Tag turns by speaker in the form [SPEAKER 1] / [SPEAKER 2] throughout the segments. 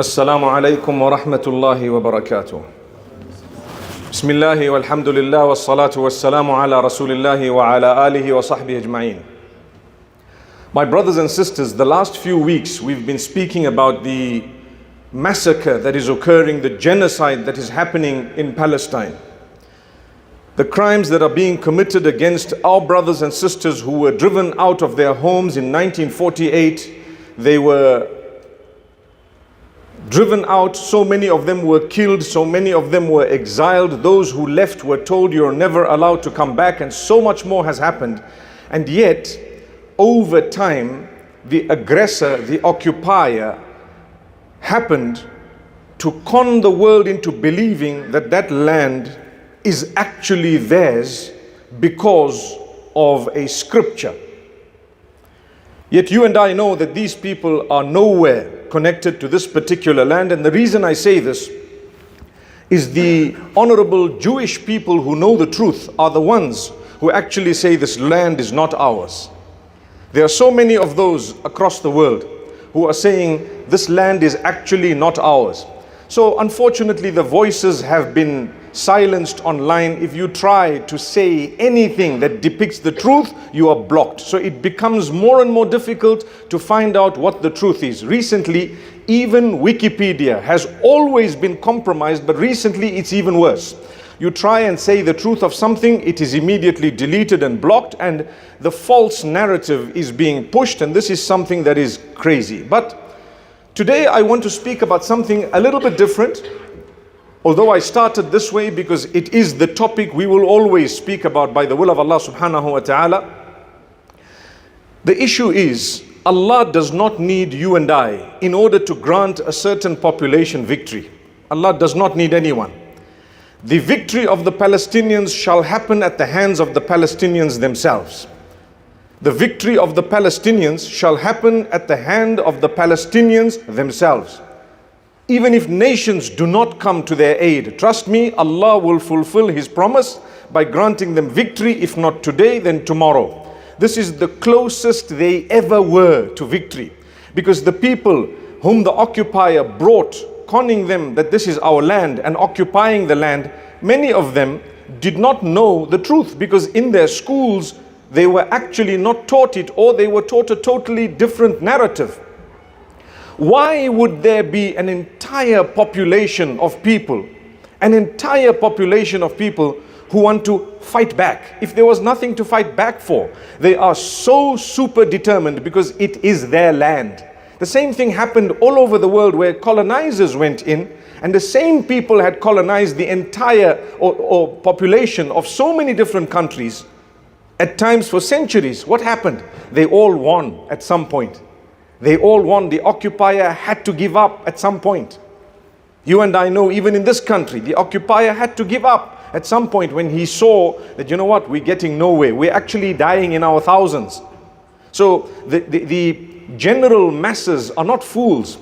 [SPEAKER 1] السلام عليكم ورحمة الله وبركاته. بسم الله والحمد لله والصلاة والسلام على رسول الله وعلى آله وصحبه أجمعين. My brothers and sisters, the last few weeks we've been speaking about the massacre that is occurring, the genocide that is happening in Palestine. The crimes that are being committed against our brothers and sisters who were driven out of their homes in 1948. They were driven out, so many of them were killed, so many of them were exiled. Those who left were told you're never allowed to come back, and so much more has happened. And yet, over time, the aggressor, the occupier, happened to con the world into believing that that land is actually theirs because of a scripture. Yet you and I know that these people are nowhere connected to this particular land, and the reason I say this is the honorable Jewish people who know the truth are the ones who actually say this land is not ours. There are so many of those across the world who are saying this land is actually not ours. So, unfortunately, the voices have been silenced online. If you try to say anything that depicts the truth, you are blocked. So, it becomes more and more difficult to find out what the truth is. Recently, even Wikipedia has always been compromised, but recently it's even worse. You try and say the truth of something, it is immediately deleted and blocked, and the false narrative is being pushed, and this is something that is crazy. But Today I want to speak about something a little bit different. Although I started this way because it is the topic we will always speak about by the will of Allah subhanahu wa ta'ala. The issue is Allah does not need you and I in order to grant a certain population victory. Allah does not need anyone. The victory of the Palestinians shall happen at the hands of the Palestinians themselves the victory of the Palestinians shall happen at the hand of the Palestinians themselves. Even if nations do not come to their aid, trust me, Allah will fulfill His promise by granting them victory, if not today, then tomorrow. This is the closest they ever were to victory. Because the people whom the occupier brought, conning them that this is our land and occupying the land, many of them did not know the truth because in their schools they were actually not taught it or they were taught a totally different narrative. Why would there be an entire population of people, an entire population of people who want to fight back? If there was nothing to fight back for, they are so super determined because it is their land. The same thing happened all over the world where colonizers went in and the same people had colonized the entire or, or population of so many different countries at times for centuries. What happened? They all won at some point. They all won. The occupier had to give up at some point. You and I know, even in this country, the occupier had to give up at some point when he saw that, you know what, we're getting nowhere. We're actually dying in our thousands. So the, the, the general masses are not fools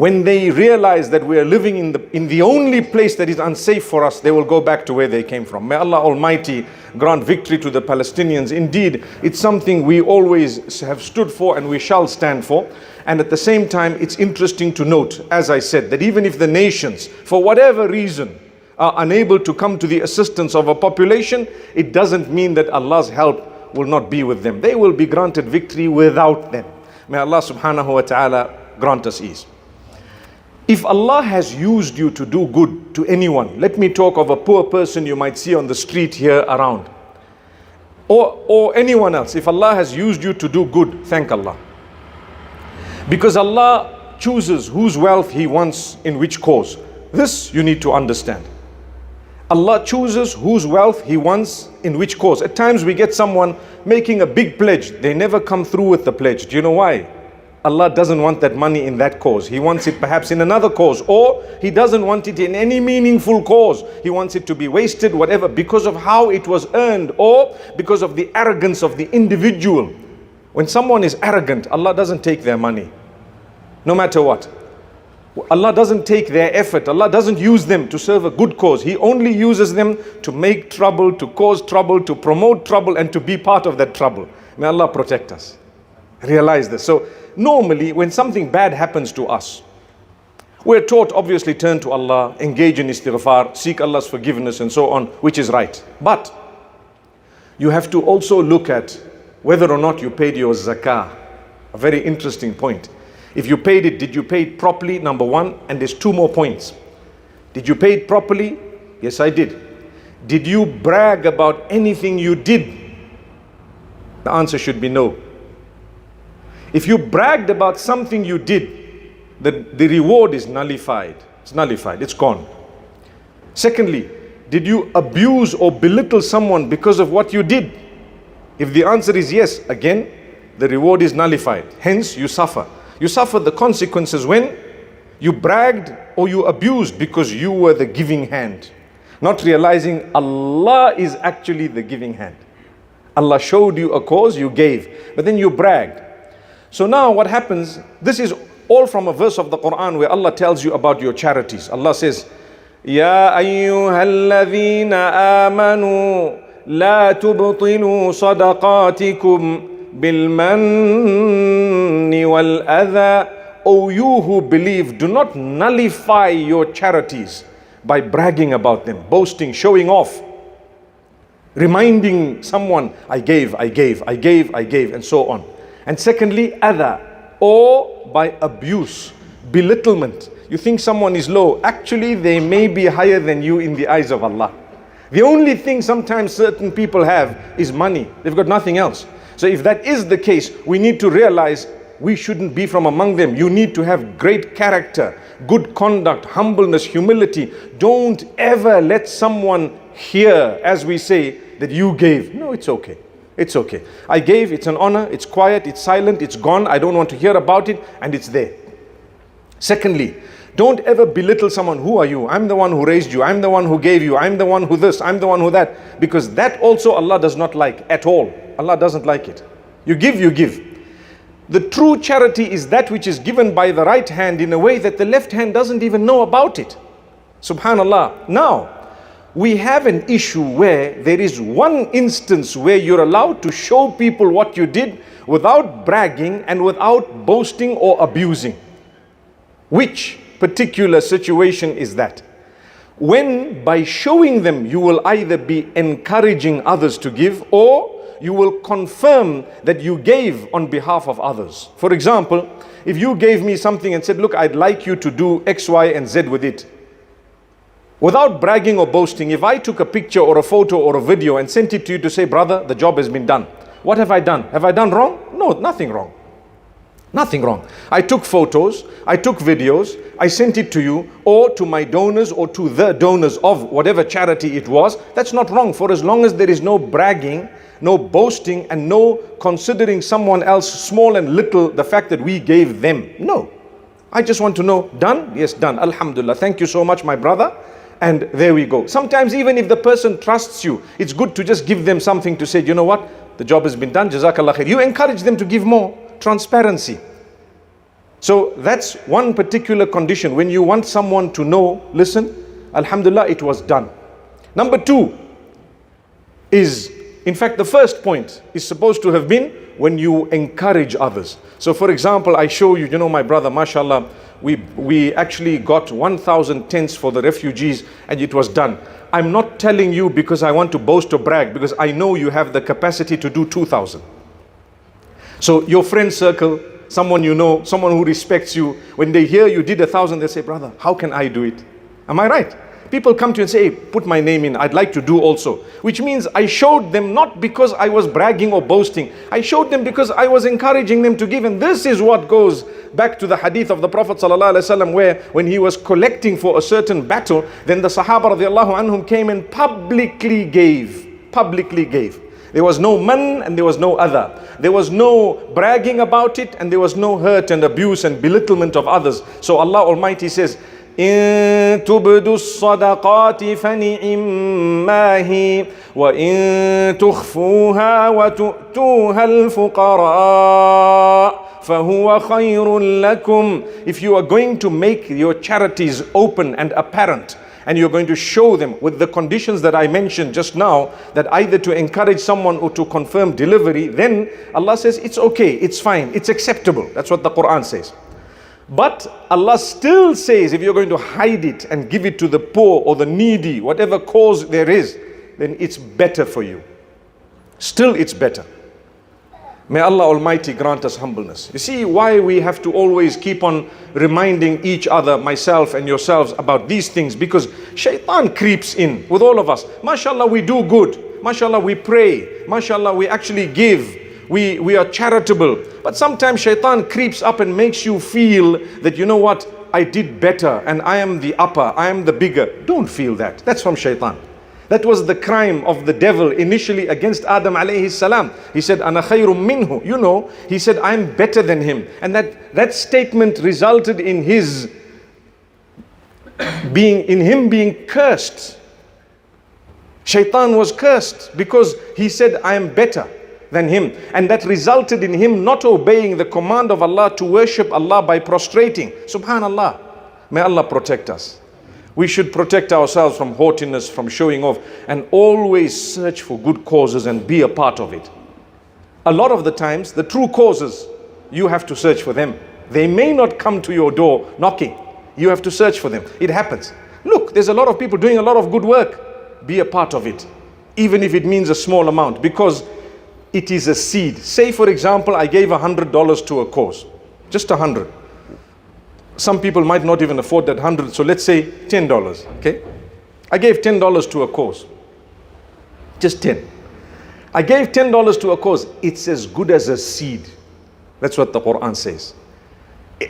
[SPEAKER 1] when they realize that we are living in the, in the only place that is unsafe for us, they will go back to where they came from. May Allah Almighty grant victory to the Palestinians. Indeed, it's something we always have stood for and we shall stand for. And at the same time, it's interesting to note, as I said, that even if the nations, for whatever reason, are unable to come to the assistance of a population, it doesn't mean that Allah's help will not be with them. They will be granted victory without them. May Allah subhanahu wa ta'ala grant us ease. If Allah has used you to do good to anyone, let me talk of a poor person you might see on the street here around, or, or anyone else. If Allah has used you to do good, thank Allah. Because Allah chooses whose wealth He wants in which cause. This you need to understand. Allah chooses whose wealth He wants in which cause. At times we get someone making a big pledge, they never come through with the pledge. Do you know why? Allah doesn't want that money in that cause. He wants it perhaps in another cause, or He doesn't want it in any meaningful cause. He wants it to be wasted, whatever, because of how it was earned, or because of the arrogance of the individual. When someone is arrogant, Allah doesn't take their money, no matter what. Allah doesn't take their effort, Allah doesn't use them to serve a good cause. He only uses them to make trouble, to cause trouble, to promote trouble, and to be part of that trouble. May Allah protect us. Realize this. So, normally when something bad happens to us, We're taught, obviously, turn to Allah, engage in istighfar, seek Allah's forgiveness, and so on, which is right. But you have to also look at whether or not you paid your zakah. A very interesting point. If you paid it, did you pay it properly? Number one, and there's two more points. Did you pay it properly? Yes, I did. Did you brag about anything you did? The answer should be no. If you bragged about something you did, the, the reward is nullified. It's nullified, it's gone. Secondly, did you abuse or belittle someone because of what you did? If the answer is yes, again, the reward is nullified. Hence, you suffer. You suffer the consequences when you bragged or you abused because you were the giving hand, not realizing Allah is actually the giving hand. Allah showed you a cause, you gave, but then you bragged. So now what happens, this is all from a verse of the Quran where Allah tells you about your charities. Allah says, يا amanu, la آمنوا لا bilmanni." صدقاتكم بالمن adha, O you who believe, do not nullify your charities by bragging about them, boasting, showing off, reminding someone, I gave, I gave, I gave, I gave, and so on. And secondly, adha, or by abuse, belittlement. You think someone is low, actually, they may be higher than you in the eyes of Allah. The only thing sometimes certain people have is money, they've got nothing else. So, if that is the case, we need to realize we shouldn't be from among them. You need to have great character, good conduct, humbleness, humility. Don't ever let someone hear, as we say, that you gave. No, it's okay. It's okay. I gave, it's an honor, it's quiet, it's silent, it's gone. I don't want to hear about it, and it's there. Secondly, don't ever belittle someone. Who are you? I'm the one who raised you. I'm the one who gave you. I'm the one who this. I'm the one who that. Because that also Allah does not like at all. Allah doesn't like it. You give, you give. The true charity is that which is given by the right hand in a way that the left hand doesn't even know about it. Subhanallah. Now, we have an issue where there is one instance where you're allowed to show people what you did without bragging and without boasting or abusing. Which particular situation is that? When by showing them you will either be encouraging others to give or you will confirm that you gave on behalf of others. For example, if you gave me something and said, Look, I'd like you to do X, Y, and Z with it. Without bragging or boasting, if I took a picture or a photo or a video and sent it to you to say, Brother, the job has been done. What have I done? Have I done wrong? No, nothing wrong. Nothing wrong. I took photos, I took videos, I sent it to you or to my donors or to the donors of whatever charity it was. That's not wrong for as long as there is no bragging no boasting, and no considering someone else small and little the fact that we gave them. No. I just want to know, done? Yes, done. Alhamdulillah. Thank you so much, my brother. And there we go. Sometimes, even if the person trusts you, it's good to just give them something to say, you know what? The job has been done. Jazakallah khair. You encourage them to give more. Transparency. So that's one particular condition. When you want someone to know, listen, Alhamdulillah, it was done. Number two is in fact, the first point is supposed to have been when you encourage others. So, for example, I show you, you know, my brother, mashallah, we, we actually got 1,000 tents for the refugees and it was done. I'm not telling you because I want to boast or brag, because I know you have the capacity to do 2,000. So, your friend circle, someone you know, someone who respects you, when they hear you did a thousand, they say, Brother, how can I do it? Am I right? People come to you and say, hey, put my name in, I'd like to do also. Which means I showed them not because I was bragging or boasting, I showed them because I was encouraging them to give. And this is what goes back to the hadith of the Prophet ﷺ where when he was collecting for a certain battle, then the Sahaba anhum came and publicly gave. Publicly gave. There was no man and there was no adha. There was no bragging about it and there was no hurt and abuse and belittlement of others. So Allah Almighty says, إن تبدوا الصدقات فنعما هي وإن تخفوها وتؤتوها الفقراء فهو خير لكم If you are going to make your charities open and apparent and you're going to show them with the conditions that I mentioned just now, that either to encourage someone or to confirm delivery, then Allah says it's okay, it's fine, it's acceptable. That's what the Quran says. But Allah still says if you're going to hide it and give it to the poor or the needy, whatever cause there is, then it's better for you. Still, it's better. May Allah Almighty grant us humbleness. You see why we have to always keep on reminding each other, myself and yourselves, about these things because shaitan creeps in with all of us. MashaAllah, we do good. MashaAllah, we pray. MashaAllah, we actually give we, we are charitable. But sometimes shaitan creeps up and makes you feel that, you know what, I did better and I am the upper, I am the bigger. Don't feel that. That's from shaitan. That was the crime of the devil initially against Adam alayhi salam. He said, Ana khayrum minhu. You know, he said, I'm better than him. And that, that statement resulted in his being, in him being cursed. Shaitan was cursed because he said, I am better than him. And that resulted in him not obeying the command of Allah to worship Allah by prostrating. Subhanallah. May Allah protect us. We should protect ourselves from haughtiness, from showing off, and always search for good causes and be a part of it. A lot of the times, the true causes, you have to search for them. They may not come to your door knocking. You have to search for them. It happens. Look, there's a lot of people doing a lot of good work. Be a part of it, even if it means a small amount, because it is a seed. Say, for example, I gave $100 to a cause, just a 100 Some people might not even afford that 100 so let's say $10, okay? I gave $10 to a cause, just 10. I gave $10 to a cause, it's as good as a seed. That's what the Quran says.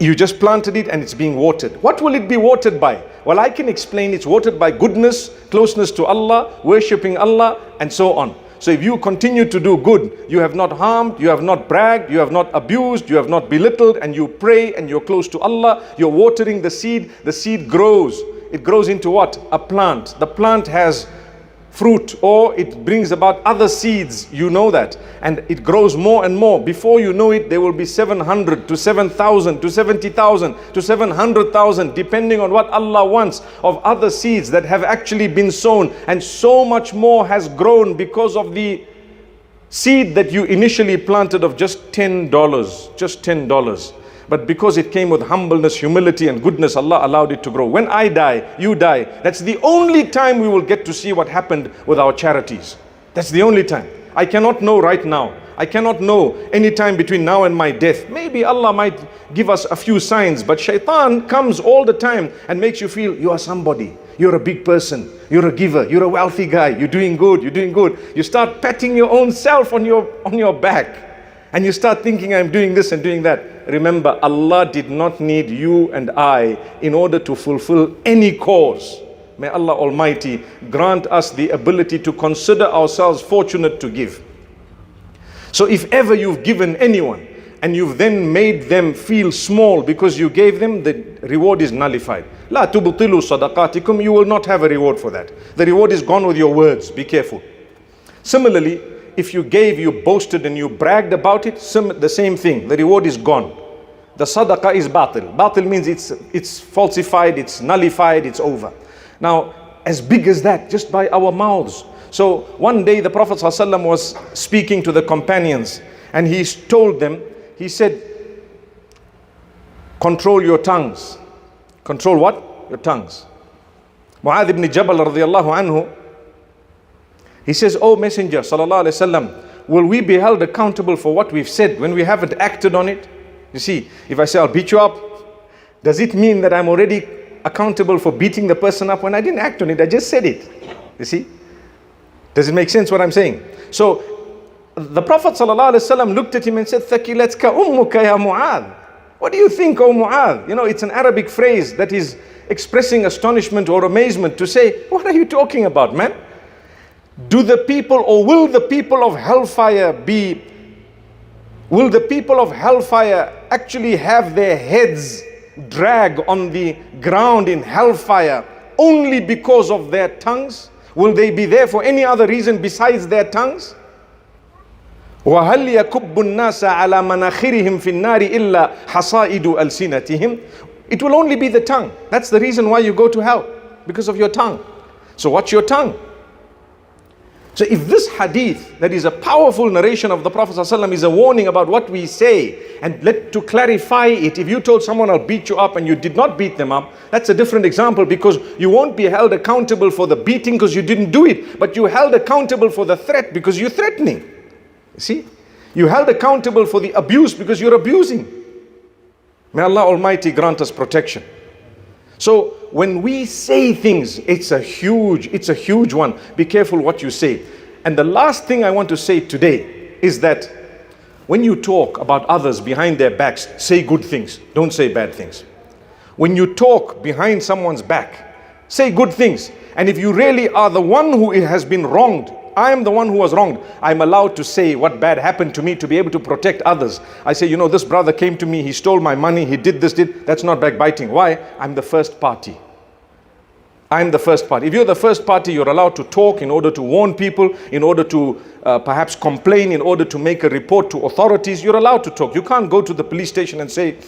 [SPEAKER 1] You just planted it and it's being watered. What will it be watered by? Well, I can explain it's watered by goodness, closeness to Allah, worshipping Allah, and so on. So if you continue to do good, you have not harmed, you have not bragged, you have not abused, you have not belittled, and you pray and you're close to Allah, you're watering the seed, the seed grows. It grows into what? A plant. The plant has fruit or it brings about other seeds you know that. And it grows more and more. Before you know it there will be 700 to 7000 to 70000 to 700000 depending on what Allah wants of other seeds that have actually been sown. And so much more has grown because of the seed that you initially planted of just $10 just $10 but because it came with humbleness, humility, and goodness, Allah allowed it to grow. When I die, you die. That's the only time we will get to see what happened with our charities. That's the only time. I cannot know right now. I cannot know any time between now and my death. Maybe Allah might give us a few signs, but shaitan comes all the time and makes you feel you are somebody. You're a big person. You're a giver. You're a wealthy guy. You're doing good. You're doing good. You start patting your own self on your on your back and you start thinking, I'm doing this and doing that. Remember, Allah did not need you and I in order to fulfill any cause. May Allah Almighty grant us the ability to consider ourselves fortunate to give. So, if ever you've given anyone and you've then made them feel small because you gave them, the reward is nullified. La tubtilu sadaqatikum, you will not have a reward for that. The reward is gone with your words. Be careful. Similarly, if you gave, you boasted and you bragged about it, the same thing. The reward is gone. The sadaqah is batil. Batil means it's, it's falsified, it's nullified, it's over. Now, as big as that, just by our mouths. So one day the Prophet ﷺ was speaking to the companions and he told them, he said, control your tongues. Control what? Your tongues. Mu'adh ibn Jabal radiallahu anhu he says, Oh Messenger, sallallahu alaihi wasallam, will we be held accountable for what we've said when we haven't acted on it? You see, if I say I'll beat you up, does it mean that I'm already accountable for beating the person up when I didn't act on it? I just said it. You see? Does it make sense what I'm saying? So the Prophet ﷺ looked at him and said, Thakilatka ummuka ya Mu'adh. What do you think, O Mu'adh? You know, it's an Arabic phrase that is expressing astonishment or amazement to say, What are you talking about, man? Do the people or will the people of hellfire be, will the people of hellfire actually have their heads drag on the ground in hellfire only because of their tongues? Will they be there for any other reason besides their tongues? وهل يكب الناس على مناخرهم في النار إلا حصائد ألسنتهم It will only be the tongue. That's the reason why you go to hell, because of your tongue. So watch your tongue. So if this hadith, that is a powerful narration of the Prophet ﷺ, is a warning about what we say, and let to clarify it, if you told someone I'll beat you up and you did not beat them up, that's a different example because you won't be held accountable for the beating because you didn't do it, but you held accountable for the threat because you're threatening. You see? You held accountable for the abuse because you're abusing. May Allah Almighty grant us protection. So when we say things, it's a huge, it's a huge one. Be careful what you say. And the last thing I want to say today is that when you talk about others behind their backs, say good things. Don't say bad things. When you talk behind someone's back, say good things. And if you really are the one who has been wronged, I am the one who was wronged. I'm allowed to say what bad happened to me to be able to protect others. I say, you know, this brother came to me, he stole my money, he did this, did. That's not backbiting. Why? I'm the first party. I'm the first party. If you're the first party, you're allowed to talk in order to warn people, in order to uh, perhaps complain, in order to make a report to authorities. You're allowed to talk. You can't go to the police station and say,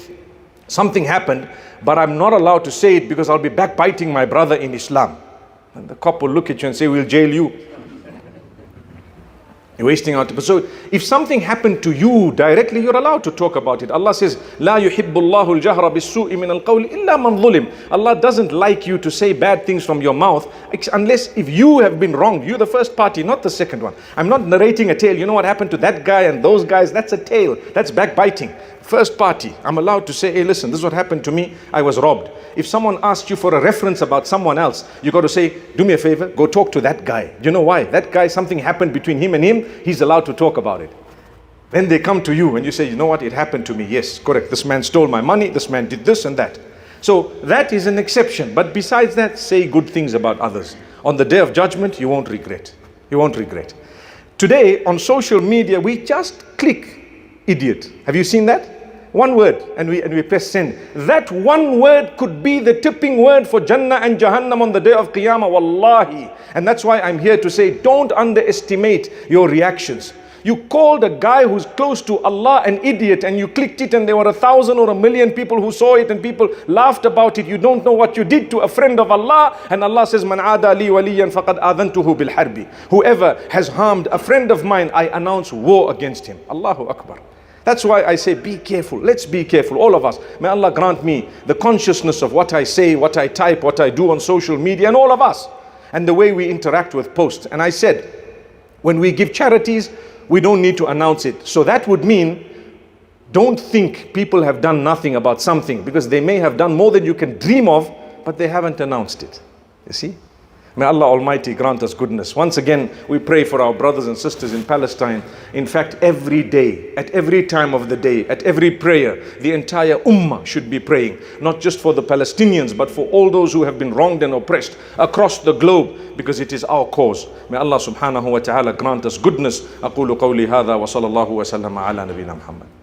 [SPEAKER 1] something happened, but I'm not allowed to say it because I'll be backbiting my brother in Islam. And the cop will look at you and say, We'll jail you. You're wasting our time. So if something happened to you directly, you're allowed to talk about it. Allah says, لا يحب الله الجهر بالسوء من القول إلا من ظلم. Allah doesn't like you to say bad things from your mouth unless if you have been wronged. You're the first party, not the second one. I'm not narrating a tale. You know what happened to that guy and those guys? That's a tale. That's backbiting. First party, I'm allowed to say, hey, listen, this is what happened to me. I was robbed. If someone asks you for a reference about someone else, you got to say, do me a favor, go talk to that guy. You know why? That guy, something happened between him and him, he's allowed to talk about it. Then they come to you and you say, you know what, it happened to me. Yes, correct. This man stole my money, this man did this and that. So that is an exception. But besides that, say good things about others. On the day of judgment, you won't regret. You won't regret. Today, on social media, we just click idiot. Have you seen that? One word, and we, and we press send. That one word could be the tipping word for Jannah and Jahannam on the day of Qiyamah, wallahi. And that's why I'm here to say, don't underestimate your reactions. You called a guy who's close to Allah an idiot and you clicked it and there were a thousand or a million people who saw it and people laughed about it. You don't know what you did to a friend of Allah. And Allah says, Man ada li waliyan faqad adhantuhu bil harbi. Whoever has harmed a friend of mine, I announce war against him. Allahu Akbar. That's why I say be careful. Let's be careful, all of us. May Allah grant me the consciousness of what I say, what I type, what I do on social media, and all of us, and the way we interact with posts. And I said, when we give charities, we don't need to announce it. So that would mean don't think people have done nothing about something because they may have done more than you can dream of, but they haven't announced it. You see? May Allah Almighty grant us goodness. Once again, we pray for our brothers and sisters in Palestine. In fact, every day, at every time of the day, at every prayer, the entire ummah should be praying, not just for the Palestinians, but for all those who have been wronged and oppressed across the globe, because it is our cause. May Allah subhanahu wa ta'ala grant us goodness. أقول قولي هذا وصلى الله وسلم على نبينا محمد.